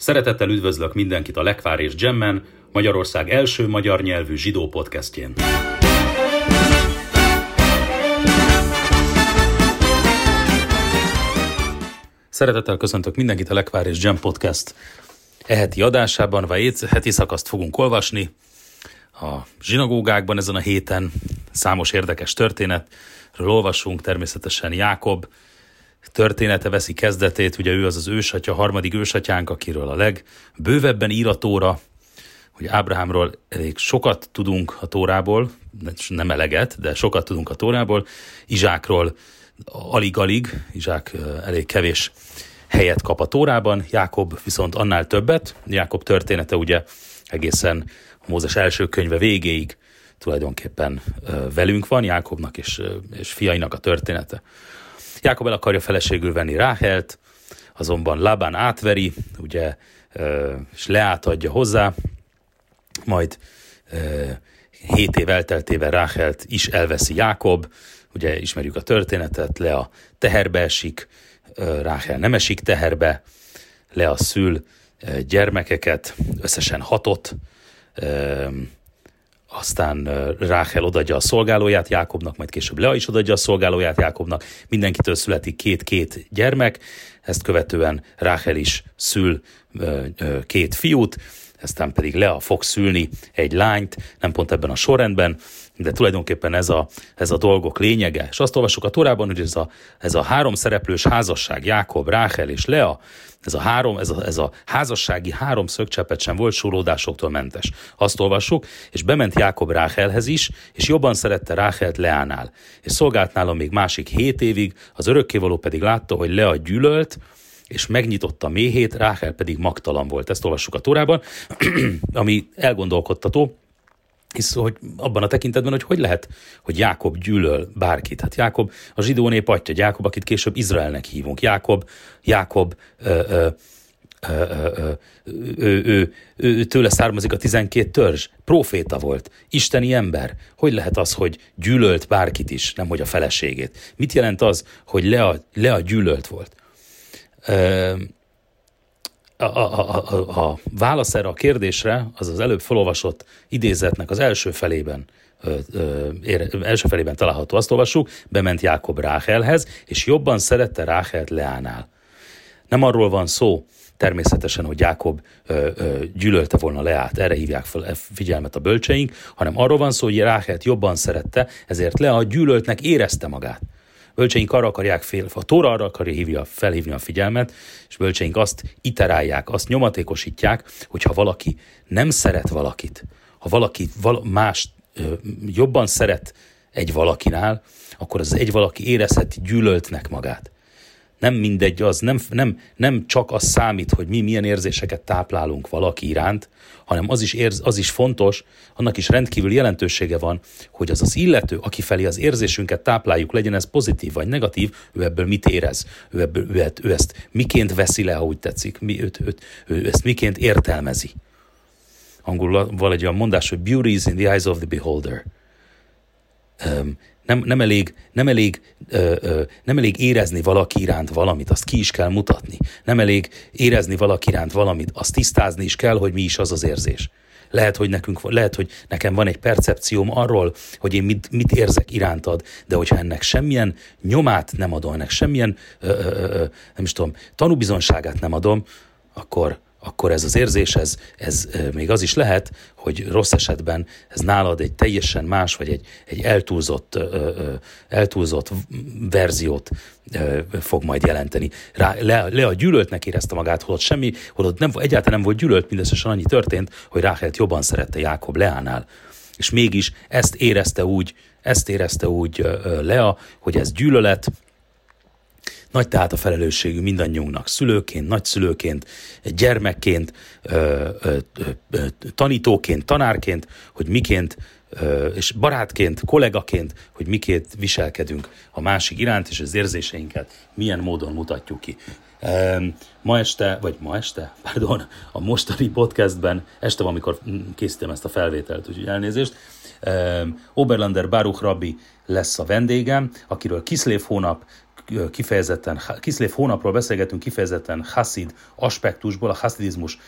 Szeretettel üdvözlök mindenkit a Lekvár és Gemmen, Magyarország első magyar nyelvű zsidó podcastjén. Szeretettel köszöntök mindenkit a Lekvár és Gem podcast eheti adásában, vagy heti szakaszt fogunk olvasni. A zsinagógákban ezen a héten számos érdekes történetről olvasunk, természetesen Jákob története veszi kezdetét, ugye ő az az ősatya, harmadik ősatyánk, akiről a legbővebben ír a tóra, hogy Ábrahámról elég sokat tudunk a tórából, nem eleget, de sokat tudunk a tórából, Izsákról alig-alig, Izsák elég kevés helyet kap a tórában, Jákob viszont annál többet. Jákob története ugye egészen Mózes első könyve végéig tulajdonképpen velünk van, Jákobnak és, és fiainak a története. Jákob el akarja feleségül venni Ráhelt, azonban Labán átveri, ugye, és leátadja hozzá, majd hét év elteltével Ráhelt is elveszi Jákob, ugye ismerjük a történetet, le a teherbe esik, Ráhel nem esik teherbe, le a szül gyermekeket, összesen hatot, aztán Ráhel odadja a szolgálóját Jákobnak, majd később Lea is odadja a szolgálóját Jákobnak, mindenkitől születik két-két gyermek, ezt követően Ráhel is szül két fiút, aztán pedig Lea fog szülni egy lányt, nem pont ebben a sorrendben, de tulajdonképpen ez a, ez a dolgok lényege. És azt olvasjuk a Torában, hogy ez a, ez a három szereplős házasság, Jákob, Ráhel és Lea, ez a, három, ez a, ez a házassági három szögcsepet sem volt súródásoktól mentes. Azt olvassuk, és bement Jákob Ráhelhez is, és jobban szerette Ráhelt Leánál. És szolgált nála még másik hét évig, az örökkévaló pedig látta, hogy Lea gyűlölt, és megnyitotta méhét, Ráhel pedig magtalan volt. Ezt olvassuk a Tórában, ami elgondolkodtató, hisz hogy abban a tekintetben, hogy hogy lehet, hogy Jákob gyűlöl bárkit. Hát Jákob a zsidó nép atya, Jákob, akit később Izraelnek hívunk. Jákob, Jákob ö, ö, ő, ő, ő, tőle származik a 12 törzs, proféta volt, isteni ember. Hogy lehet az, hogy gyűlölt bárkit is, nem hogy a feleségét? Mit jelent az, hogy Lea, Lea gyűlölt volt? A, a, a, a válasz erre a kérdésre, az az előbb felolvasott idézetnek az első felében ö, ö, első felében található. Azt olvassuk, bement Jákob Ráhelhez, és jobban szerette Ráhelt Leánál. Nem arról van szó, természetesen, hogy Jákob ö, ö, gyűlölte volna Leát, erre hívják fel e figyelmet a bölcseink, hanem arról van szó, hogy Ráhelt jobban szerette, ezért Lea gyűlöltnek érezte magát. Bölcseink arra akarják fél, a Tóra arra akarja hívja, felhívni a figyelmet, és bölcseink azt iterálják, azt nyomatékosítják, hogyha valaki nem szeret valakit, ha valaki val- más ö, jobban szeret egy valakinál, akkor az egy valaki érezheti gyűlöltnek magát. Nem mindegy az, nem, nem, nem csak az számít, hogy mi milyen érzéseket táplálunk valaki iránt, hanem az is, érz, az is fontos, annak is rendkívül jelentősége van, hogy az az illető, aki felé az érzésünket tápláljuk, legyen ez pozitív vagy negatív, ő ebből mit érez, ő, ebből, ő, ő ezt miként veszi le, ha úgy tetszik, mi, őt, őt, ő, ezt miként értelmezi. Angolul van egy olyan mondás, hogy beauty is in the eyes of the beholder. Um, nem, nem elég, nem elég, ö, ö, nem elég érezni valaki iránt valamit, azt ki is kell mutatni. Nem elég érezni valaki iránt valamit, azt tisztázni is kell, hogy mi is az az érzés. Lehet, hogy, nekünk, lehet, hogy nekem van egy percepcióm arról, hogy én mit, mit érzek irántad, de hogyha ennek semmilyen nyomát nem adom, ennek semmilyen, ö, ö, ö, nem is tudom, tanúbizonságát nem adom, akkor, akkor ez az érzés, ez, ez még az is lehet, hogy rossz esetben ez nálad egy teljesen más, vagy egy, egy eltúlzott, eltúlzott verziót fog majd jelenteni. Rá, le, le a gyűlöltnek érezte magát, holott semmi, holott nem, egyáltalán nem volt gyűlölt, mindösszesen annyi történt, hogy Ráhelt jobban szerette Jákob Leánál. És mégis ezt érezte úgy, ezt érezte úgy Lea, hogy ez gyűlölet, nagy tehát a felelősségű mindannyiunknak, szülőként, nagyszülőként, gyermekként, tanítóként, tanárként, hogy miként és barátként, kollégaként, hogy miként viselkedünk a másik iránt, és az érzéseinket milyen módon mutatjuk ki. Ma este, vagy ma este, pardon, a mostani podcastben, este van, amikor készítem ezt a felvételt, úgyhogy elnézést, Oberlander Baruch Rabbi lesz a vendégem, akiről Kiszlév hónap kifejezetten, Kiszlév hónapról beszélgetünk kifejezetten Hasid aspektusból, a haszidizmus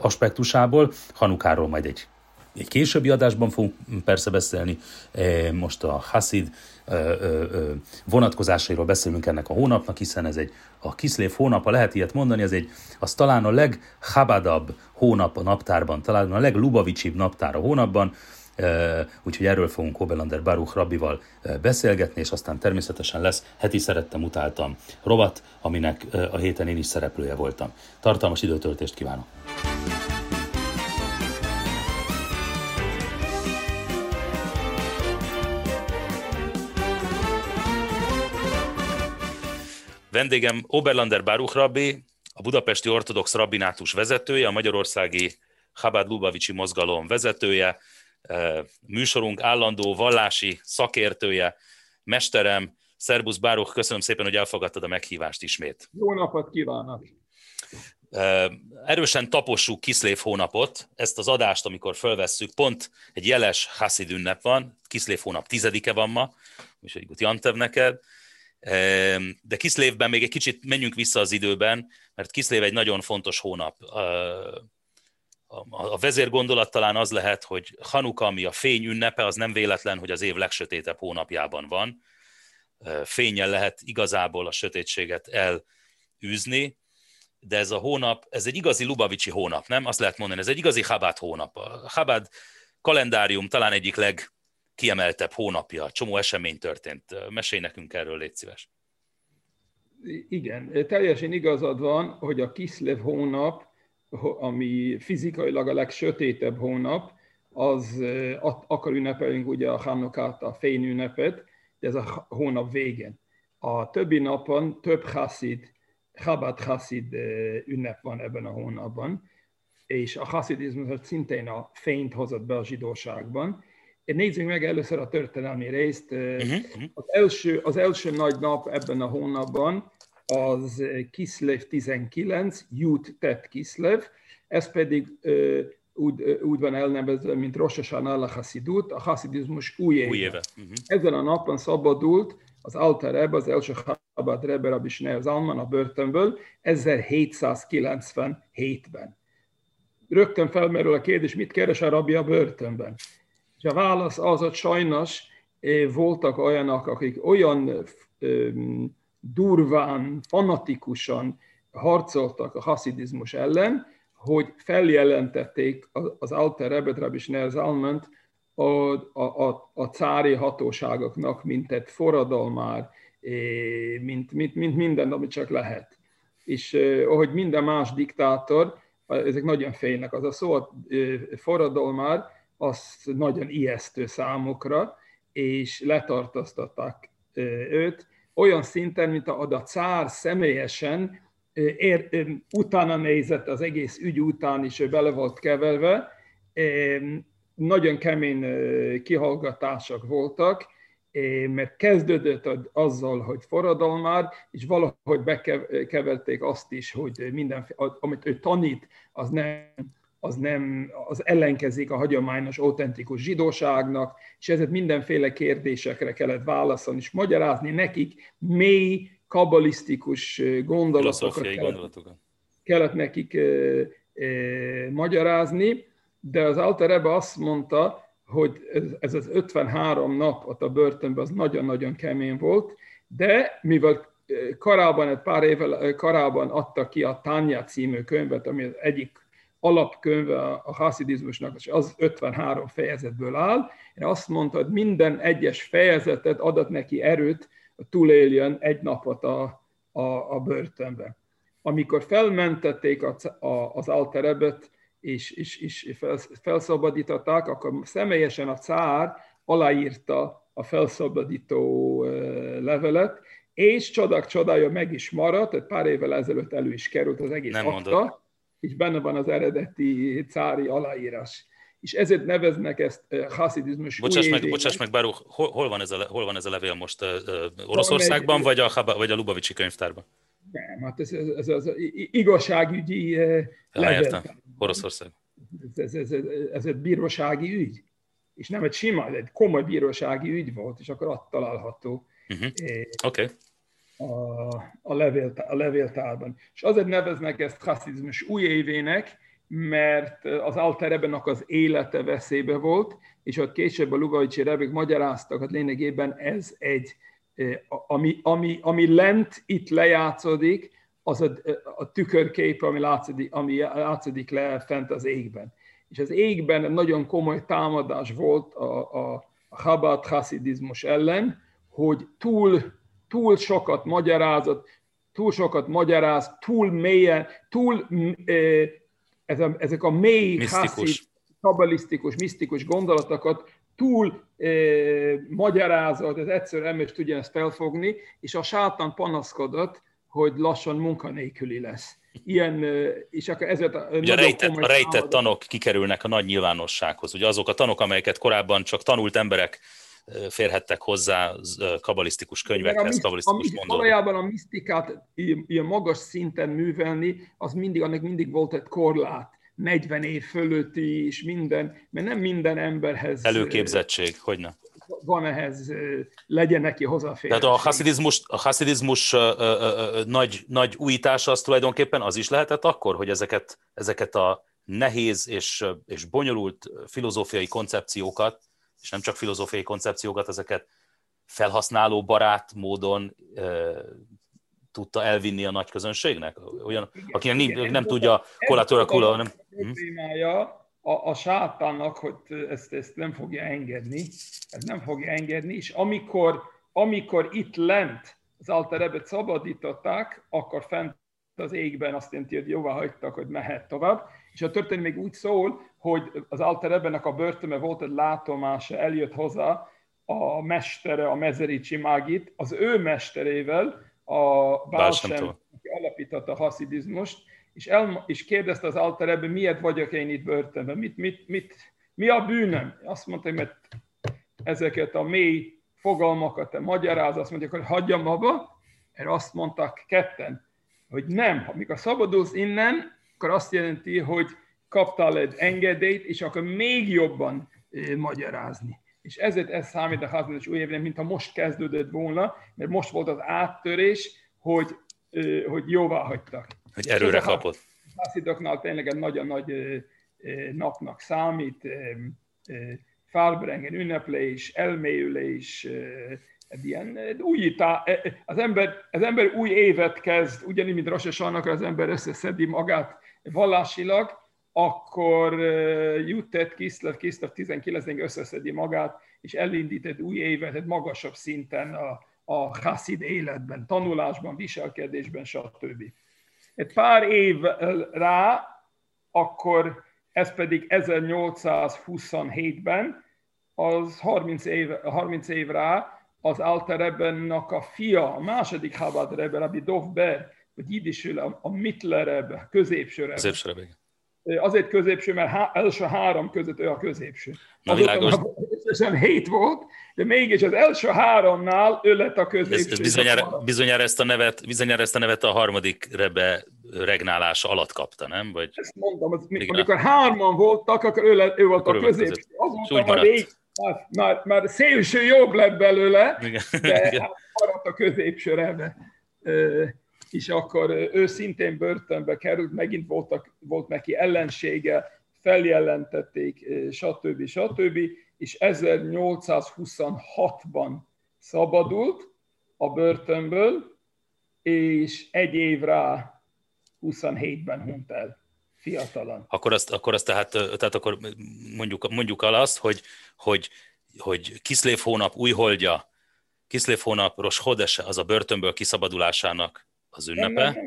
aspektusából, Hanukáról majd egy, egy későbbi adásban fogunk persze beszélni, most a Hasid vonatkozásairól beszélünk ennek a hónapnak, hiszen ez egy a Kiszlév hónapa, lehet ilyet mondani, ez egy, az talán a leghabadabb hónap a naptárban, talán a leglubavicsibb naptár a hónapban, úgyhogy erről fogunk Hobelander Baruch Rabbival beszélgetni, és aztán természetesen lesz heti szerettem utáltam rovat, aminek a héten én is szereplője voltam. Tartalmas időtöltést kívánok! Vendégem Oberlander Baruch Rabbi, a Budapesti Ortodox Rabbinátus vezetője, a Magyarországi Chabad Lubavicsi mozgalom vezetője, műsorunk állandó vallási szakértője, mesterem, Szerbusz Báruch, köszönöm szépen, hogy elfogadtad a meghívást ismét. Jó napot kívánok! Erősen tapossuk Kiszlév hónapot, ezt az adást, amikor fölvesszük, pont egy jeles Hasid ünnep van, Kiszlév hónap tizedike van ma, úgyhogy gut Jantev neked, de Kiszlévben még egy kicsit menjünk vissza az időben, mert Kiszlév egy nagyon fontos hónap a vezérgondolat talán az lehet, hogy Hanuka, ami a fény ünnepe, az nem véletlen, hogy az év legsötétebb hónapjában van. Fényen lehet igazából a sötétséget elűzni, de ez a hónap, ez egy igazi Lubavicsi hónap, nem? Azt lehet mondani, ez egy igazi Chabad hónap. A Chabad kalendárium talán egyik legkiemeltebb hónapja. Csomó esemény történt. Mesélj nekünk erről, légy szíves. Igen, teljesen igazad van, hogy a Kislev hónap ami fizikailag a legsötétebb hónap, az akkor ünnepelünk ugye a Hanukát, a fényünnepet, de ez a hónap végén. A többi napon több Hasid, Chabad Hasid ünnep van ebben a hónapban, és a haszidizmus szintén a fényt hozott be a zsidóságban. Nézzük meg először a történelmi részt. Uh-huh. Az, első, az első nagy nap ebben a hónapban az Kislev 19, Jut Tet Kislev, ez pedig úgy, úgy van elnevezve, mint Rosh Hashanah a Hasidut, a Hasidizmus új éve. Új éve. Uh-huh. Ezen a napon szabadult az Alter Rebbe, az első Chabad Rebbe, Rabbi Shneir Zalman a börtönből 1797-ben. Rögtön felmerül a kérdés, mit keres a rabbi a börtönben? És a válasz az, hogy sajnos voltak olyanok, akik olyan durván, fanatikusan harcoltak a haszidizmus ellen, hogy feljelentették az Alter Rebet Rabbi a, a, a, a cári hatóságoknak, mint egy forradalmár, mint, mint, mint minden, amit csak lehet. És ahogy minden más diktátor, ezek nagyon félnek. Az a szó, a forradalmár, az nagyon ijesztő számukra, és letartóztatták őt, olyan szinten, mint a, a cár személyesen ér, utána nézett az egész ügy után is, ő bele volt keverve. Nagyon kemény kihallgatások voltak, mert kezdődött azzal, hogy forradalmár, és valahogy bekeverték azt is, hogy minden, amit ő tanít, az nem, az nem, az ellenkezik a hagyományos, autentikus zsidóságnak, és ezért mindenféle kérdésekre kellett válaszolni, és magyarázni nekik mély kabalisztikus gondolatokat kellett, kellett nekik e, e, magyarázni, de az Alter Rebbe azt mondta, hogy ez, az 53 nap ott a börtönben az nagyon-nagyon kemény volt, de mivel korábban, egy pár évvel korábban adta ki a Tanya című könyvet, ami az egyik alapkönyve a haszidizmusnak, és az 53 fejezetből áll. Én azt mondta, hogy minden egyes fejezetet adott neki erőt, túléljen egy napot a, a, a börtönbe. Amikor felmentették a, a, az alterebet, és, és, és felszabadították, akkor személyesen a cár aláírta a felszabadító levelet, és csodak csodája meg is maradt, egy pár évvel ezelőtt elő is került az egész Nem akta, mondod. És benne van az eredeti cári aláírás és ezért neveznek ezt haszidizmus bocsáss meg, bocsáss meg, Baruch, hol, hol, van ez a, hol van ez a levél most? Oroszországban, vagy a, vagy a Lubavicsi könyvtárban? Nem, hát ez, ez, ez az igazságügyi levél. Értem. Oroszország. Ez, ez, ez, ez egy bírósági ügy. És nem egy sima, egy komoly bírósági ügy volt, és akkor ott található. Uh-huh. Oké. Okay. A, a, levéltár, a levéltárban. És azért neveznek ezt haszizmus új évének, mert az Alterebenak az élete veszélybe volt, és ott később a Lugajcsi Rebek magyaráztak, hogy lényegében ez egy, ami, ami, ami lent itt lejátszódik, az a, a tükörkép, ami látszódik, ami látszódik le fent az égben. És az égben nagyon komoly támadás volt a, a, Chabad haszidizmus ellen, hogy túl, túl sokat magyarázott, túl sokat magyaráz, túl mélyen, túl ez a, ezek a mély, misztikus. kabalisztikus, misztikus gondolatokat túl e, magyarázott, ez egyszerűen nem is tudja ezt felfogni, és a sátán panaszkodott, hogy lassan munkanélküli lesz. Ilyen, és akkor ezért a, Ugye a rejtett, a rejtett tanok kikerülnek a nagy nyilvánossághoz. Ugye azok a tanok, amelyeket korábban csak tanult emberek férhettek hozzá kabalisztikus könyvekhez, kabalisztikus gondolatokat. Valójában a misztikát ilyen magas szinten művelni, az mindig, annak mindig volt egy korlát. 40 év fölötti és minden, mert nem minden emberhez... Előképzettség, hogy ne? Van ehhez, legyen neki hozzáférés. Tehát a haszidizmus, a haszidizmus uh, uh, uh, nagy, nagy újítása az tulajdonképpen az is lehetett akkor, hogy ezeket, ezeket a nehéz és, és bonyolult filozófiai koncepciókat és nem csak filozófiai koncepciókat, ezeket felhasználó barát módon e, tudta elvinni a nagy közönségnek? Olyan, igen, aki nem, igen, nem tudja kollatóra kula, nem... Problémája a, a sátánnak, hogy ezt, ezt nem fogja engedni, ez nem fogja engedni, és amikor, amikor itt lent az Alterebet szabadították, akkor fent az égben azt jelenti, hogy jóvá hagytak, hogy mehet tovább, és a történet még úgy szól, hogy az Alter ebbenek a börtönbe volt egy látomása, eljött hozzá a mestere, a Mezericsi Mágit, az ő mesterével, a Bálsem, aki alapította a haszidizmust, és, el, és kérdezte az Alter ebben, miért vagyok én itt börtönben, mit, mit, mit, mi a bűnöm? Azt mondta, mert ezeket a mély fogalmakat te magyaráz, azt mondja, hogy hagyjam abba, erre azt mondtak ketten, hogy nem, amikor szabadulsz innen, akkor azt jelenti, hogy kaptál egy engedélyt, és akkor még jobban magyarázni. És ezért ez számít a házmentes új évre, mintha most kezdődött volna, mert most volt az áttörés, hogy, hogy jóvá hagytak. Hogy erőre kapott. A házidoknál tényleg egy nagyon nagy napnak számít, Fárbrengen ünneplés, elmélyülés, egy ilyen újítá, az ember, az ember új évet kezd, ugyanígy, mint Rosh az ember összeszedi magát vallásilag, akkor Juttet Kiszlev, Kiszlev 19 összeszedi magát, és elindít egy új évet, egy magasabb szinten a, a Hasid életben, tanulásban, viselkedésben, stb. Egy pár év rá, akkor ez pedig 1827-ben, az 30 év, 30 év rá, az Alter Rebbennak a fia, a második Chabad Rebbe, Rabbi Dovber, vagy idisül a, a Mittlerebb, középső Rebbe. Középső. Azért középső, mert há, első három között ő a középső. Na világos. Összesen hét volt, de mégis az első háromnál ő lett a középső. Ez, bizonyára, bizonyára, ezt a nevet, bizonyára ezt a nevet a harmadik Rebbe regnálása alatt kapta, nem? Vagy... Ezt mondtam, az, amikor hárman voltak, akkor ő, lett, ő volt akkor a középső. Azóta már rég, már, már, már szélső jobb lett belőle, Igen. de Igen. Hát maradt a középső Rebbe és akkor ő szintén börtönbe került, megint voltak, volt neki ellensége, feljelentették, stb. stb. és 1826-ban szabadult a börtönből, és egy év rá 27-ben hunyt el fiatalan. Akkor azt, akkor azt tehát, tehát akkor mondjuk, mondjuk el azt, hogy, hogy, hogy Kiszlév hónap újholdja, Kiszlév hónap Ros Hodese az a börtönből kiszabadulásának az ünnepe.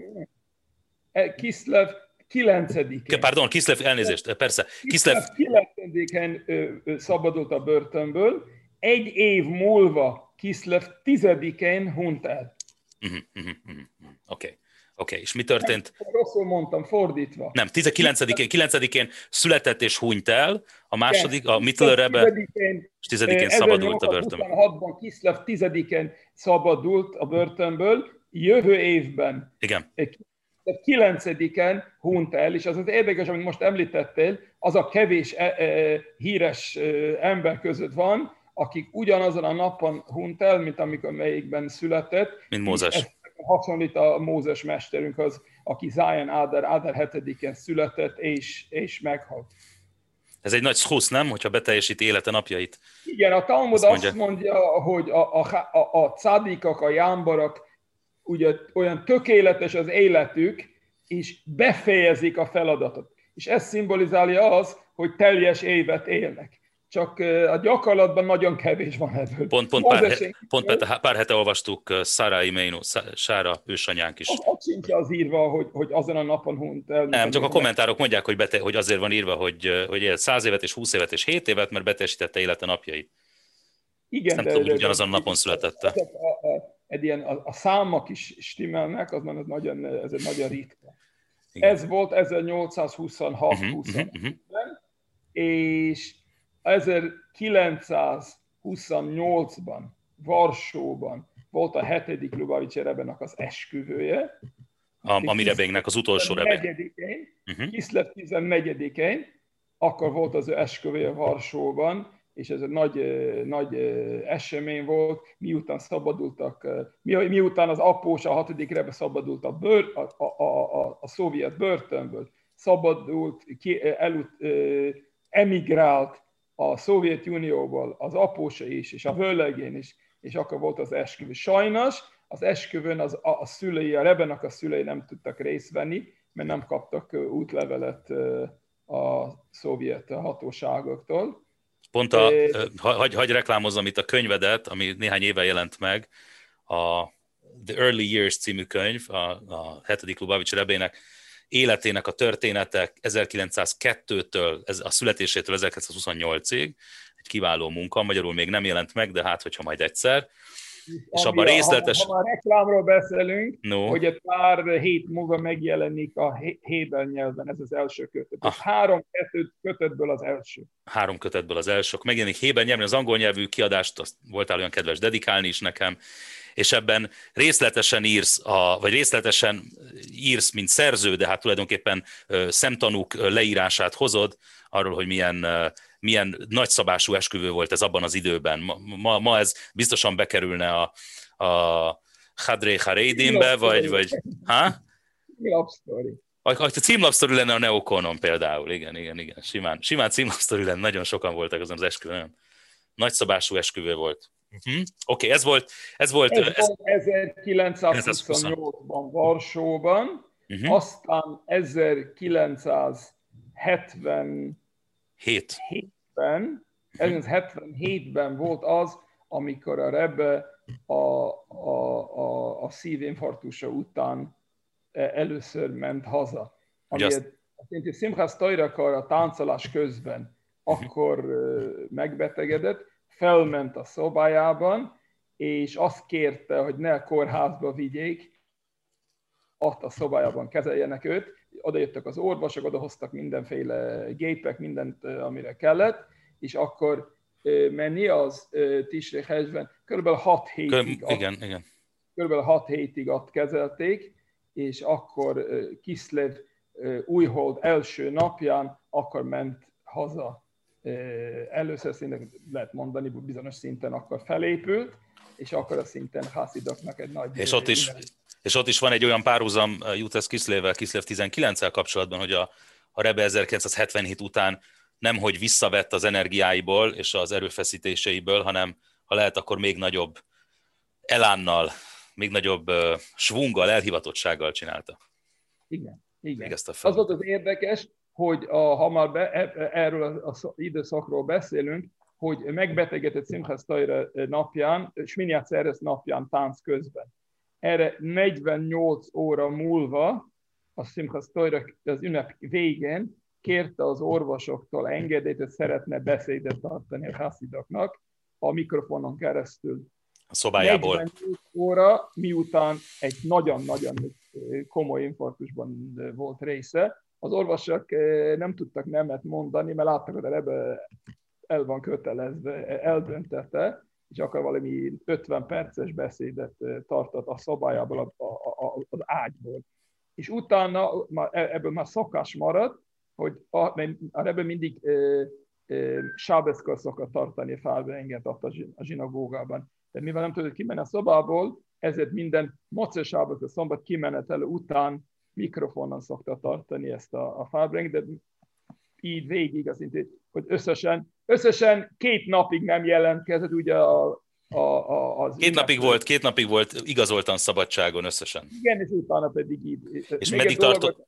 E, Kiszlev 9 Pardon, Kiszlev, elnézést, persze. Kiszlev 9-en szabadult a börtönből, egy év múlva Kiszlev 10-én hunyt el. Uh-huh, uh-huh, uh-huh. Oké. Okay. Oké, okay, és mi történt? Nem, rosszul mondtam, fordítva. Nem, 19-én, 9-én született és hunyt el, a második, a Mittlerebe, és 10-én szabadult a börtönből. 16ban Kiszlev 10-én szabadult a börtönből, jövő évben, Igen. 9-en hunyt el, és az az érdekes, amit most említettél, az a kevés e, e, híres e, ember között van, akik ugyanazon a napon hunyt el, mint amikor melyikben született. Mint Mózes. hasonlít a Mózes mesterünk az, aki Zion Áder, Áder 7-én született és, és meghalt. Ez egy nagy szusz, nem? Hogyha beteljesíti élete napjait. Igen, a Talmud azt mondja, azt mondja hogy a, a, a, a cádikak, a jámbarak ugye olyan tökéletes az életük, és befejezik a feladatot. És ez szimbolizálja az, hogy teljes évet élnek csak a gyakorlatban nagyon kevés van ebből. Pont, pont, pár, he, pont pár, pár hete olvastuk Szára Imeinu, Sára ősanyánk is. Ott sincs az írva, hogy, hogy azon a napon hunyt el. Nem, csak a kommentárok mondják, hogy, bete, hogy azért van írva, hogy, hogy élt 100 évet és 20 évet és 7 évet, mert beteljesítette élete napjait. Igen, nem de, tudom, hogy ugyanazon a napon születette. A, a, a, a, a számok is stimmelnek, az, az nagyon, ez egy nagyon ritka. Igen. Ez volt 1826 uh-huh, uh-huh, uh-huh. és 1928-ban Varsóban volt a hetedik Lubavicsi Rebenak az esküvője. A, a mi rebénknek az utolsó rebény. Uh-huh. Kiszlev 14-én, akkor volt az ő esküvője Varsóban, és ez egy nagy, nagy esemény volt, miután szabadultak, mi, miután az após a hatodik rebe szabadult a, bőr, a, a, a, a szovjet börtönből, szabadult, ki, elut, emigrált a Szovjetunióból az apósa is, és a vőlegén is, és akkor volt az esküvő. Sajnos az esküvőn az, a, a szülei, a Rebenak a szülei nem tudtak részt venni, mert nem kaptak útlevelet a szovjet hatóságoktól. Pont a, hagy, hagy reklámozzam itt a könyvedet, ami néhány éve jelent meg, a The Early Years című könyv, a, a hetedik Lubavitch Rebének életének a történetek 1902-től, ez a születésétől 1928-ig, egy kiváló munka, magyarul még nem jelent meg, de hát, hogyha majd egyszer. És abban részletes... Ha, ha már reklámról beszélünk, no. hogy egy pár hét múlva megjelenik a Hébel nyelven, ez az első kötet. Ah. Három kötetből az első. Három kötetből az első. Megjelenik Hébel nyelven, az angol nyelvű kiadást, azt voltál olyan kedves dedikálni is nekem, és ebben részletesen írsz, a, vagy részletesen írsz, mint szerző, de hát tulajdonképpen szemtanúk leírását hozod arról, hogy milyen, milyen nagyszabású esküvő volt ez abban az időben. Ma, ma ez biztosan bekerülne a, a Hadré Hareidinbe, vagy, vagy... Ha? A, a címlapsztori lenne a Neokonon például, igen, igen, igen, simán, simán címlapsztori lenne, nagyon sokan voltak azon az esküvőn, nagyszabású esküvő volt. Uh-huh. Oké, okay, ez volt... Ez volt, ez ez, volt 1928-ban Varsóban, uh-huh. aztán 1977-ben, 1977-ben volt az, amikor a Rebbe a, a, a, a szívinfarktusa után e, először ment haza. Ami azt jelenti, Simchas Tajrakar a táncolás közben akkor megbetegedett, felment a szobájában, és azt kérte, hogy ne a kórházba vigyék, ott a szobájában kezeljenek őt. Oda jöttek az orvosok, oda hoztak mindenféle gépek, mindent, amire kellett, és akkor menni az Tisre Hezben kb. 6 hétig, Kö, igen, igen. kb. 6 hétig ott kezelték, és akkor Kiszlev újhold első napján akkor ment haza először szinten lehet mondani, bizonyos szinten akkor felépült, és akkor a szinten Hasidoknak egy nagy... És ott is, és ott is van egy olyan párhuzam Jutesz Kiszlével, Kiszlév 19-el kapcsolatban, hogy a, a Rebe 1977 után nem, hogy visszavett az energiáiból és az erőfeszítéseiből, hanem ha lehet, akkor még nagyobb elánnal, még nagyobb uh, svunggal, elhivatottsággal csinálta. Igen, igen. Az volt az érdekes, hogy a, ha már be, e, e, erről az időszakról beszélünk, hogy megbetegedett Simchas Tajra napján, Sminiát Szerez napján tánc közben. Erre 48 óra múlva a Simchas Tajra az ünnep végén kérte az orvosoktól engedélyt, hogy szeretne beszédet tartani a haszidaknak a mikrofonon keresztül. A szobájából. 48 óra, miután egy nagyon-nagyon komoly infarktusban volt része, az orvosok eh, nem tudtak nemet mondani, mert láttak, hogy ebbe el van kötelezve, eldöntette, és akkor valami 50 perces beszédet eh, tartott a szobájából, a, a, a, az ágyból. És utána e, ebből már szokás maradt, hogy a, a Rebbe mindig e, e, sábeszkor szokott tartani felvengett a, a zsinagógában. De mivel nem tudott kimenni a szobából, ezért minden mocesábat a szombat kimenetel után mikrofonon szokta tartani ezt a, a Fábreng, de így végig, az hogy összesen, összesen két napig nem jelentkezett, ugye a, a, a, az két napig volt, két napig volt igazoltan szabadságon összesen. Igen, és utána pedig így. És meddig tartott?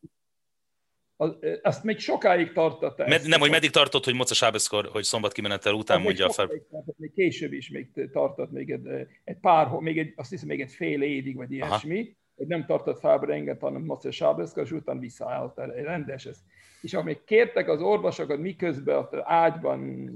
Az, azt még sokáig tartott. Med, nem, hogy meddig tartott, hogy Moca Sábeszkor, hogy szombat kimenetel után az mondja a fel... Tartott, még később is még tartott még egy, egy pár, még egy, azt hiszem még egy fél évig, vagy ilyesmi, Aha. hogy nem tartott Fábrenget, hanem Moca Sábeszkor, és utána visszaállt rendes ez. És amíg kértek az orvosokat, miközben az ágyban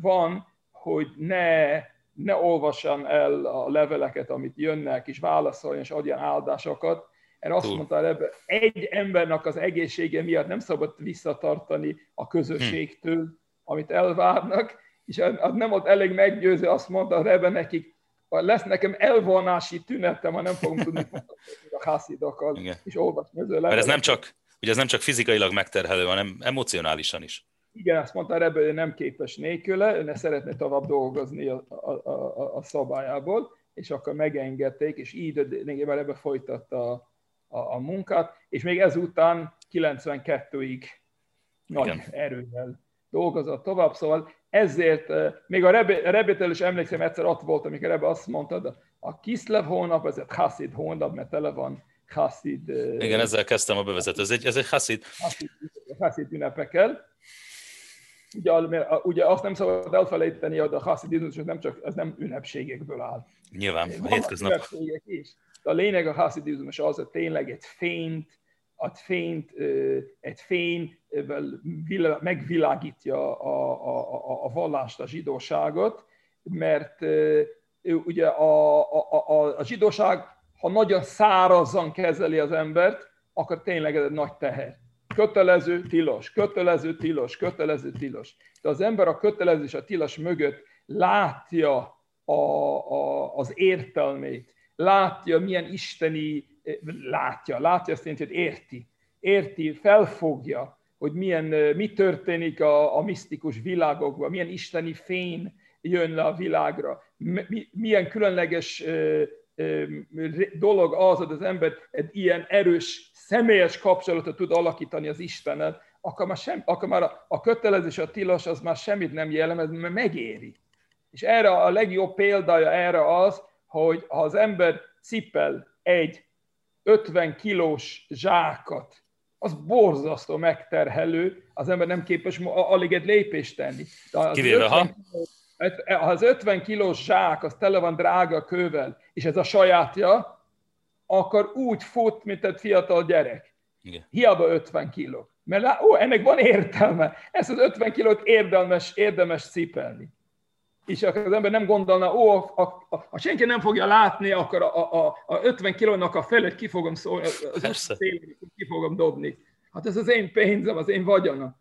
van, hogy ne, ne olvassam el a leveleket, amit jönnek, és válaszoljon, és adjan áldásokat, mert azt mondta ebbe, egy embernek az egészsége miatt nem szabad visszatartani a közösségtől, amit elvárnak, és az nem volt elég meggyőző, azt mondta Rebe nekik, lesz nekem elvonási tünetem, ha nem fogom tudni a hászidokat, és olvasni az Mert ez nem csak, ugye ez nem csak fizikailag megterhelő, hanem emocionálisan is. Igen, azt mondta Rebe, hogy nem képes nélküle, ő ne szeretne tovább dolgozni a, a, a, a szabályából, és akkor megengedték, és így lényegében ebbe folytatta a, a, a munkát, és még ezután 92-ig nagy Igen. erővel dolgozott tovább, szóval ezért, még a Rebétől is emlékszem, egyszer ott volt, amikor Rebe azt mondta, de a Kislev hónap, ez egy Hasid hónap, mert tele van Hasid... Igen, ezzel kezdtem a bevezető. Ez egy, ez egy Hasid. Hasid, Hasid ünnepekkel. Ugye, ugye azt nem szabad elfelejteni, hogy a haszidizmus nem csak, ez nem ünnepségekből áll. Nyilván, a hétköznap. is. De a lényeg a haszidizmus az, hogy tényleg egy fényt, egy fényt, egy fény megvilágítja a, a, a, a vallást, a zsidóságot, mert ugye a, a, a, a zsidóság, ha nagyon szárazan kezeli az embert, akkor tényleg ez egy nagy teher kötelező, tilos, kötelező, tilos, kötelező, tilos. De az ember a kötelező és a tilos mögött látja a, a, az értelmét, látja, milyen isteni, látja, látja azt jelenti, hogy érti, érti, felfogja, hogy milyen, mi történik a, a misztikus világokban, milyen isteni fény jön le a világra, milyen különleges dolog az, hogy az ember egy ilyen erős személyes kapcsolatot tud alakítani az Istennel, akkor már, sem, akkor már a, a kötelezés, a tilos az már semmit nem jellemez, mert megéri. És erre a legjobb példája erre az, hogy ha az ember cipel egy 50 kilós zsákat, az borzasztó megterhelő, az ember nem képes alig egy lépést tenni. De Kivéve, 50 ha? Ha az 50 kilós zsák, az tele van drága kővel, és ez a sajátja, akkor úgy fut, mint egy fiatal gyerek. Igen. Hiába 50 kiló. Mert ó, ennek van értelme. Ezt az 50 kilót érdemes, érdemes cipelni. És akkor az ember nem gondolna, ó, a, a, a, a senki nem fogja látni, akkor a, a, a 50 kilónak a felét ki fogom szólni, az ki fogom dobni. Hát ez az én pénzem, az én vagyona.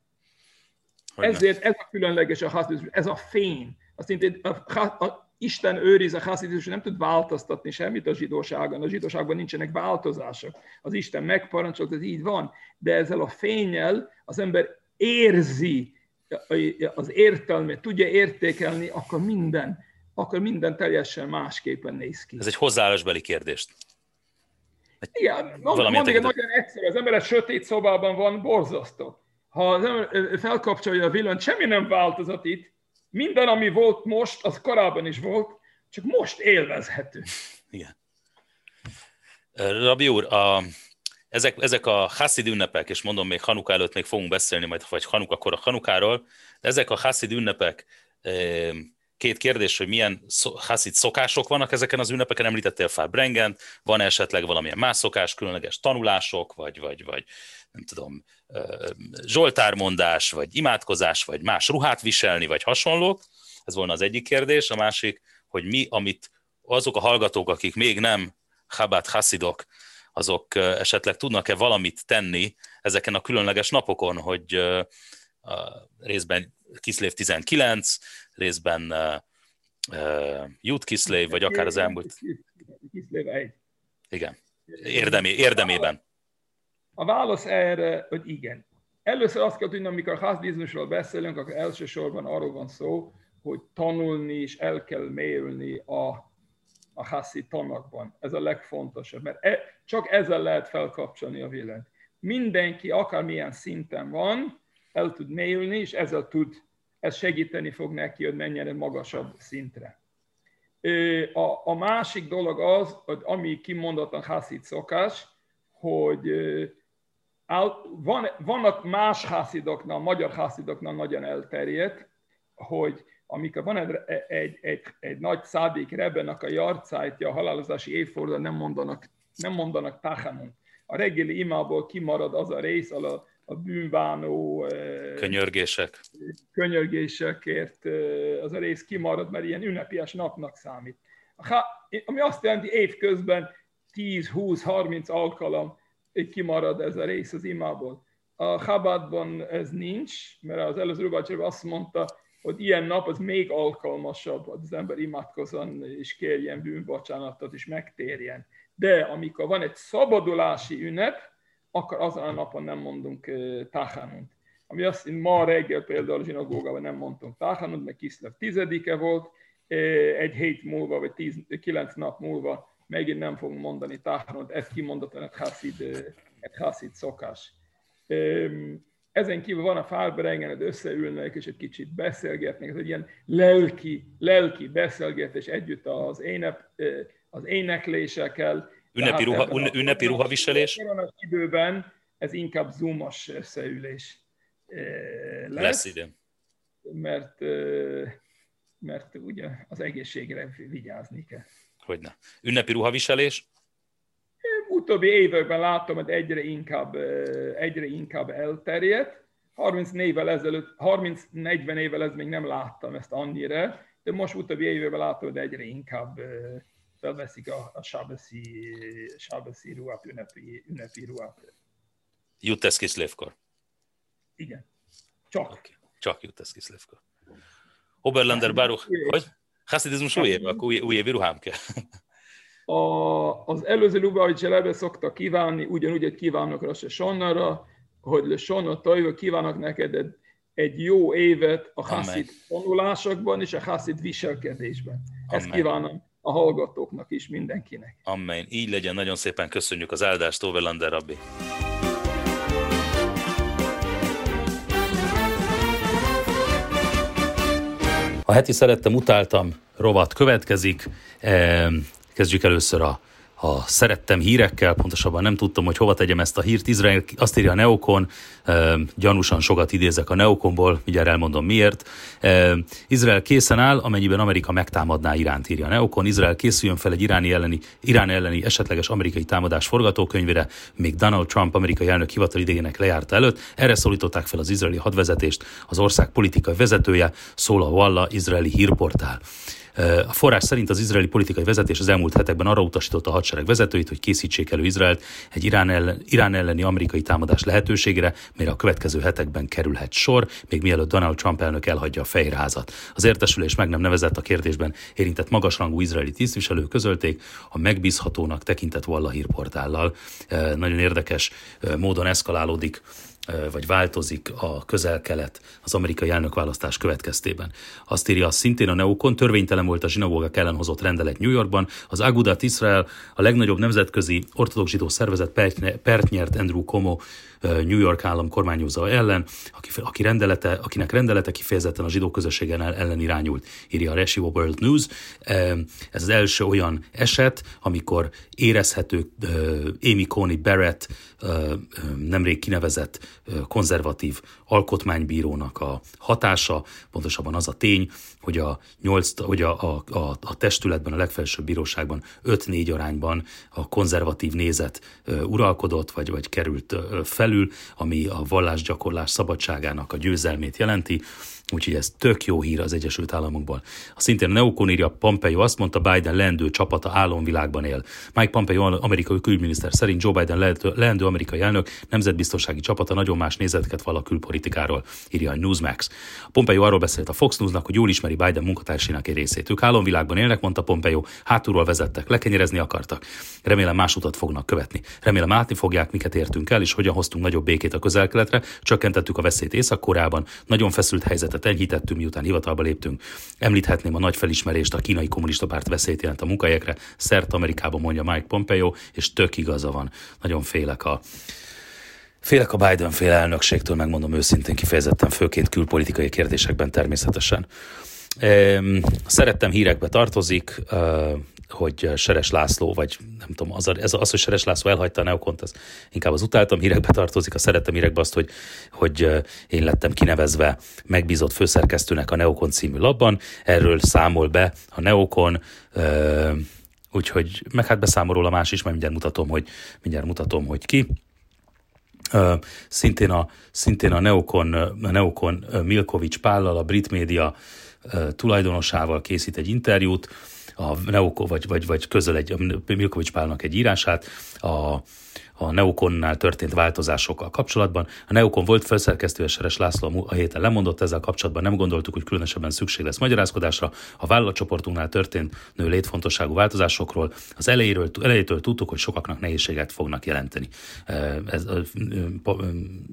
Ezért ez a különleges a hasznos, ez a fény. Azt mondja, a, a, Isten őriz a haszidizmus, nem tud változtatni semmit a zsidóságon. A zsidóságban nincsenek változások. Az Isten megparancsolt, ez így van. De ezzel a fényel az ember érzi az értelmet, tudja értékelni, akkor minden, akkor minden teljesen másképpen néz ki. Ez egy hozzáállásbeli kérdést. Igen, mondjuk nagyon egyszerű, az ember egy sötét szobában van, borzasztó. Ha az ember felkapcsolja a villanyt, semmi nem változott itt, minden, ami volt most, az korábban is volt, csak most élvezhető. Igen. Rabi úr, a, ezek, ezek a Hasid ünnepek, és mondom, még Hanuka előtt még fogunk beszélni, majd vagy Hanukakor a Hanukáról, de ezek a Hasid ünnepek, két kérdés, hogy milyen Hasid szokások vannak ezeken az ünnepeken, említettél fel Brengen, van esetleg valamilyen más szokás, különleges tanulások, vagy, vagy, vagy nem tudom, zsoltármondás, vagy imádkozás, vagy más ruhát viselni, vagy hasonlók. Ez volna az egyik kérdés. A másik, hogy mi, amit azok a hallgatók, akik még nem Chabad Hasidok, azok esetleg tudnak-e valamit tenni ezeken a különleges napokon, hogy részben Kiszlév 19, részben Jut Kiszlév, vagy akár az elmúlt... Kiszlév 1. Igen, Érdemi, érdemében. A válasz erre, hogy igen. Először azt kell tudni, amikor a házbizmusról beszélünk, akkor elsősorban arról van szó, hogy tanulni és el kell mérni a, a hászi tanakban. Ez a legfontosabb, mert e, csak ezzel lehet felkapcsolni a világ. Mindenki, akármilyen szinten van, el tud mélyülni, és ezzel tud, ez segíteni fog neki, hogy menjen magasabb szintre. A, a másik dolog az, hogy ami kimondottan haszid szokás, hogy van, vannak más hászidoknál, magyar hászidoknál nagyon elterjedt, hogy amikor van egy, egy, egy, egy nagy szádik Rebenek a jarcájtja, a halálozási évforduló nem mondanak, nem mondanak táhamon. A reggeli imából kimarad az a rész, a, a bűnbánó könyörgések. könyörgésekért az a rész kimarad, mert ilyen ünnepies napnak számít. Ami azt jelenti, évközben 10-20-30 alkalom kimarad ez a rész az imából. A Chabadban ez nincs, mert az előző Rubácsev azt mondta, hogy ilyen nap az még alkalmasabb, hogy az ember imádkozzon és kérjen bűnbocsánatot és megtérjen. De amikor van egy szabadulási ünnep, akkor azon a napon nem mondunk táhánunt. Ami azt, ma reggel például a zsinagógában nem mondtunk táhánunt, mert Kiszlev tizedike volt, egy hét múlva, vagy tíz, kilenc nap múlva megint nem fogunk mondani táhánunt, ez kimondottan egy haszid, egy haszid szokás. Ezen kívül van a Fálberengen, összeülnek és egy kicsit beszélgetnek, ez egy ilyen lelki, lelki beszélgetés együtt az, énep, az éneklésekkel. Ünnepi, ruha, ünnepi ruhaviselés? A időben ez inkább zoomos összeülés lesz. Lesz idén. Mert, mert ugye az egészségre vigyázni kell. Hogyne. Ünnepi ruhaviselés? utóbbi években látom, hogy egyre inkább, egyre inkább elterjedt. 30 évvel ezelőtt, 30-40 évvel ez még nem láttam ezt annyira, de most utóbbi években látom, hogy egyre inkább felveszik a, a sábeszi, sábeszi ruhát, ünnepi, ünnepi ruhát. Jut ez Kiszlévkor? Igen. Csak. Okay. Csak jut ez Kiszlévkor. Oberlander Baruch, hogy? Haszidizmus új év, akkor új, új évi ruhám kell. A, az előző Lubavitch eleve szokta kívánni, ugyanúgy, hogy kívánok Rosh Sonnara, hogy Le Sonna Tajva, kívánok neked egy, jó évet a Hasid tanulásokban és a Hasid viselkedésben. Amen. Ezt kívánom a hallgatóknak is, mindenkinek. Amen. Így legyen, nagyon szépen köszönjük az áldást, Tovelander Rabbi. A heti szerettem, utáltam rovat következik. Kezdjük először a, a szerettem hírekkel, pontosabban nem tudtam, hogy hova tegyem ezt a hírt. Izrael azt írja a Neokon, gyanúsan sokat idézek a Neokonból, mindjárt elmondom miért. Izrael készen áll, amennyiben Amerika megtámadná Iránt, írja a Neokon. Izrael készüljön fel egy iráni elleni, Irán elleni esetleges amerikai támadás forgatókönyvére, még Donald Trump amerikai elnök hivatal idejének lejárta előtt. Erre szólították fel az izraeli hadvezetést, az ország politikai vezetője, szól a Walla izraeli hírportál. A forrás szerint az izraeli politikai vezetés az elmúlt hetekben arra utasította a hadsereg vezetőit, hogy készítsék elő Izraelt egy Irán, ellen, Irán elleni amerikai támadás lehetőségére, mire a következő hetekben kerülhet sor, még mielőtt Donald Trump elnök elhagyja a fejrázat. Az értesülés meg nem nevezett a kérdésben érintett magasrangú izraeli tisztviselők közölték, a megbízhatónak tekintett Walla hírportállal. Nagyon érdekes módon eszkalálódik vagy változik a közel-kelet az amerikai elnökválasztás következtében. Azt írja szintén a Neokon, törvénytelen volt a zsinagógák ellen hozott rendelet New Yorkban, az Agudat Israel, a legnagyobb nemzetközi ortodox zsidó szervezet pert nyert Andrew Como New York állam kormányozza ellen, aki, aki rendelete, akinek rendelete kifejezetten a zsidó közösségen ellen irányult, írja a Reshiva World News. Ez az első olyan eset, amikor érezhető Amy Coney Barrett nemrég kinevezett konzervatív alkotmánybírónak a hatása, pontosabban az a tény, hogy a, nyolc, hogy a, a, a, a testületben, a legfelsőbb bíróságban 5-4 arányban a konzervatív nézet uralkodott, vagy, vagy került felül, ami a vallásgyakorlás szabadságának a győzelmét jelenti. Úgyhogy ez tök jó hír az Egyesült Államokból. A szintén Neokon írja, Pompeo azt mondta, Biden leendő csapata álomvilágban él. Mike Pompeo, amerikai külügyminiszter szerint Joe Biden leendő amerikai elnök nemzetbiztonsági csapata nagyon más nézeteket val a külpolitikáról, írja a Newsmax. Pompeo arról beszélt a Fox Newsnak, hogy jól ismeri Biden munkatársinak egy részét. Ők álomvilágban élnek, mondta Pompeo, hátulról vezettek, lekenyerezni akartak. Remélem más utat fognak követni. Remélem látni fogják, miket értünk el, és hogyan hoztunk nagyobb békét a közelkeletre, csökkentettük a veszélyt Észak-Koreában, nagyon feszült helyzetet enyhítettünk, miután hivatalba léptünk. Említhetném a nagy felismerést, a kínai kommunista párt veszélyt jelent a munkahelyekre, szert Amerikában mondja Mike Pompeo, és tök igaza van. Nagyon félek a Félek a Biden fél elnökségtől, megmondom őszintén, kifejezetten főként külpolitikai kérdésekben természetesen. Szerettem hírekbe tartozik, hogy Seres László, vagy nem tudom, az, ez az, hogy Seres László elhagyta a Neokont, az inkább az utáltam hírekbe tartozik, a szerettem hírekbe azt, hogy, hogy én lettem kinevezve megbízott főszerkesztőnek a Neokon című labban, erről számol be a Neokon, úgyhogy meg hát beszámol róla más is, majd mindjárt mutatom, hogy, mindjárt mutatom, hogy ki. Uh, szintén a, szintén a Neokon, a Neokon Milkovics Pállal, a brit média uh, tulajdonosával készít egy interjút, a Neoko, vagy, vagy, vagy közöl egy, Milkovics Pálnak egy írását, a, a Neokonnál történt változásokkal kapcsolatban. A Neokon volt felszerkesztője Seres László a héten lemondott ezzel kapcsolatban, nem gondoltuk, hogy különösebben szükség lesz magyarázkodásra. A vállalatcsoportunknál történt nő létfontosságú változásokról az elejéről, elejétől tudtuk, hogy sokaknak nehézséget fognak jelenteni. Ez, a,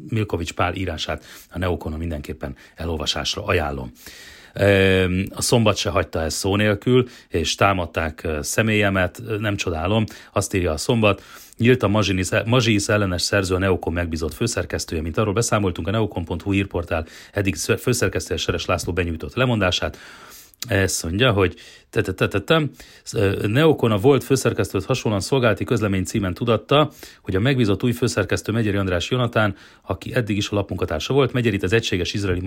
Milkovics Pál írását a Neokon mindenképpen elolvasásra ajánlom. A szombat se hagyta ezt szó nélkül, és támadták személyemet, nem csodálom, azt írja a szombat, Nyílt a Mazsiis ellenes szerző a Neokon megbízott főszerkesztője, mint arról beszámoltunk, a neokon.hu hírportál eddig főszerkesztője Seres László benyújtott lemondását. Ezt mondja, hogy Neokon a volt főszerkesztőt hasonlóan szolgálati közlemény címen tudatta, hogy a megbízott új főszerkesztő Megyeri András Jonatán, aki eddig is a lapmunkatársa volt, Megyerit az egységes izraeli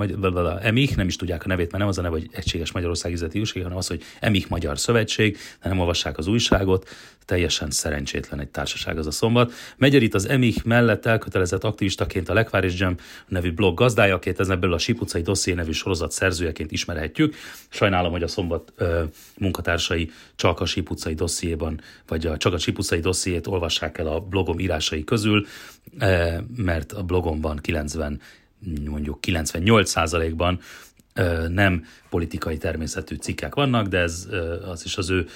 Emich, nem is tudják a nevét, mert nem az a neve, hogy egységes Magyarország üzleti újság, hanem az, hogy Emich Magyar Szövetség, de nem olvassák az újságot, teljesen szerencsétlen egy társaság az a szombat. Megyerit az Emich mellett elkötelezett aktivistaként a Lekvár Jam nevű blog gazdájaként, ez ebből a Sipucai Dosszié nevű sorozat szerzőjeként ismerhetjük. Sajnálom, hogy a szombat ö, munkatársai csak a Sipucai dossziéban, vagy a, csak a Sipucai dossziét olvassák el a blogom írásai közül, ö, mert a blogomban 90 mondjuk 98%-ban nem politikai természetű cikkek vannak, de ez az is az ő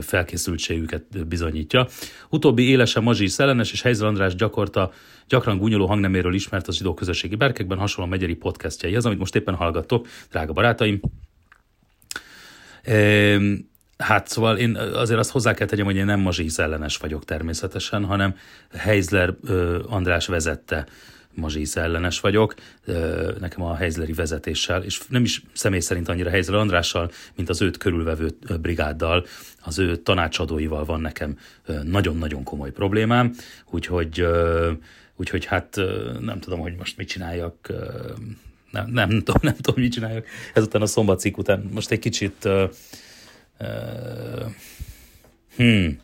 felkészültségüket bizonyítja. Utóbbi élesen Mazsi Szellenes és Helyzel András gyakorta, gyakran gúnyoló hangneméről ismert az zsidó közösségi berkekben, hasonló megyeri podcastjai. amit most éppen hallgattok, drága barátaim. Hát szóval én azért azt hozzá kell tegyem, hogy én nem Mazsi ellenes vagyok természetesen, hanem Heizler András vezette mazsísz ellenes vagyok, nekem a Heizleri vezetéssel, és nem is személy szerint annyira Heizler Andrással, mint az őt körülvevő brigáddal, az ő tanácsadóival van nekem nagyon-nagyon komoly problémám, úgyhogy, úgyhogy hát nem tudom, hogy most mit csináljak, nem, nem, nem, tudom, nem tudom, mit csináljak. Ezután a szombatcik után. Most egy kicsit uh, uh, hmm,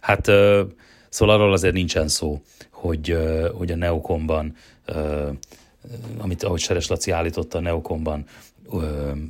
hát uh, szóval arról azért nincsen szó, hogy, hogy a Neokomban, amit ahogy Seres Laci állította, a Neokomban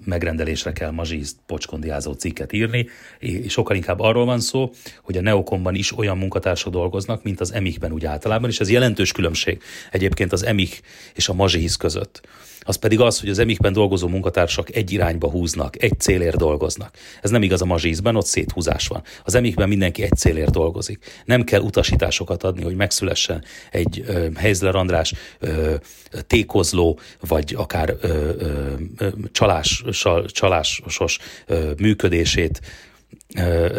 megrendelésre kell mazsízt pocskondiázó cikket írni, és sokkal inkább arról van szó, hogy a Neokomban is olyan munkatársak dolgoznak, mint az Emikben úgy általában, és ez jelentős különbség egyébként az Emik és a mazsihisz között az pedig az, hogy az emikben dolgozó munkatársak egy irányba húznak, egy célért dolgoznak. Ez nem igaz a mazsízben, ott széthúzás van. Az emikben mindenki egy célért dolgozik. Nem kell utasításokat adni, hogy megszülessen egy ö, Heizler András tékozló, vagy akár ö, ö, csalás, csalásos ö, működését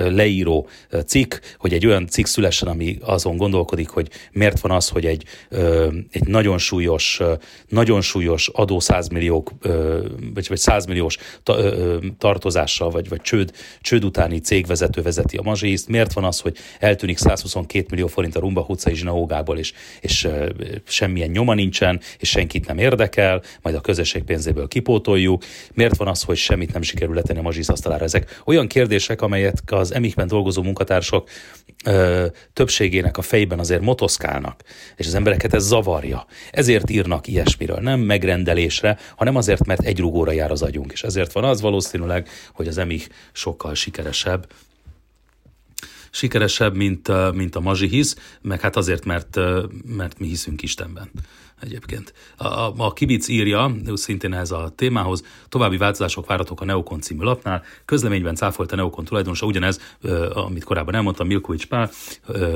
leíró cikk, hogy egy olyan cikk szülessen, ami azon gondolkodik, hogy miért van az, hogy egy, egy nagyon súlyos, nagyon súlyos adó százmilliók, vagy, vagy százmilliós tartozással, vagy, vagy csőd, csőd utáni cégvezető vezeti a mazsészt, miért van az, hogy eltűnik 122 millió forint a Rumba utcai zsinagógából, és, és semmilyen nyoma nincsen, és senkit nem érdekel, majd a közösség pénzéből kipótoljuk, miért van az, hogy semmit nem sikerül letenni a mazsisz asztalára. Ezek olyan kérdések, amelyet az emikben dolgozó munkatársak ö, többségének a fejben azért motoszkálnak, és az embereket ez zavarja. Ezért írnak ilyesmiről, nem megrendelésre, hanem azért, mert egy rugóra jár az agyunk, és ezért van az valószínűleg, hogy az emik sokkal sikeresebb, sikeresebb, mint, mint a mazsi hisz, meg hát azért, mert, mert mi hiszünk Istenben. Egyébként. A, a Kibic írja, szintén ez a témához, további változások várhatók a Neokon című lapnál. Közleményben cáfolt a Neokon tulajdonosa ugyanez, amit korábban elmondtam, Milkovics Pál,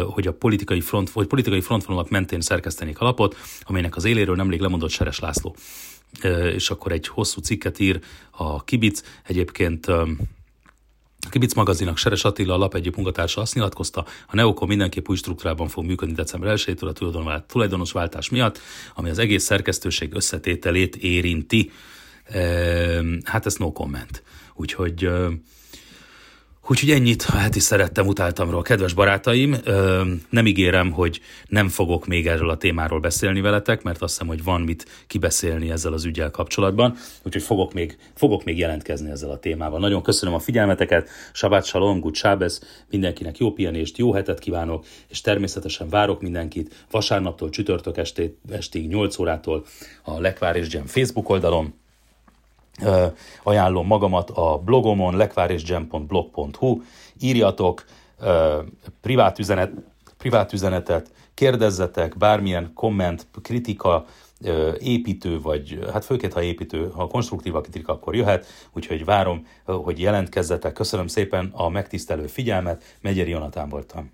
hogy a politikai, front, vagy politikai frontvonalak mentén szerkesztenék a lapot, amelynek az éléről nemrég lemondott Seres László. És akkor egy hosszú cikket ír a Kibic. Egyébként a Kibic magazinak Seres Attila a lap egyik munkatársa azt nyilatkozta, a Neokon mindenképp új struktúrában fog működni december 1-től a tulajdonosváltás miatt, ami az egész szerkesztőség összetételét érinti. Hát ez no comment. Úgyhogy Úgyhogy ennyit, hát is szerettem, utáltam róla. Kedves barátaim, nem ígérem, hogy nem fogok még erről a témáról beszélni veletek, mert azt hiszem, hogy van mit kibeszélni ezzel az ügyel kapcsolatban, úgyhogy fogok még, fogok még jelentkezni ezzel a témával. Nagyon köszönöm a figyelmeteket, Sabát Salom, Good Sábez, mindenkinek jó pihenést, jó hetet kívánok, és természetesen várok mindenkit vasárnaptól csütörtök esté, estig 8 órától a Lekvár és Gem Facebook oldalon, ajánlom magamat a blogomon lekvárisgem.blog.hu, írjatok privát, üzenet, privát üzenetet, kérdezzetek, bármilyen komment, kritika, építő, vagy hát főként, ha építő, ha konstruktív a kritika, akkor jöhet, úgyhogy várom, hogy jelentkezzetek. Köszönöm szépen a megtisztelő figyelmet, Megyeri Jonatán voltam.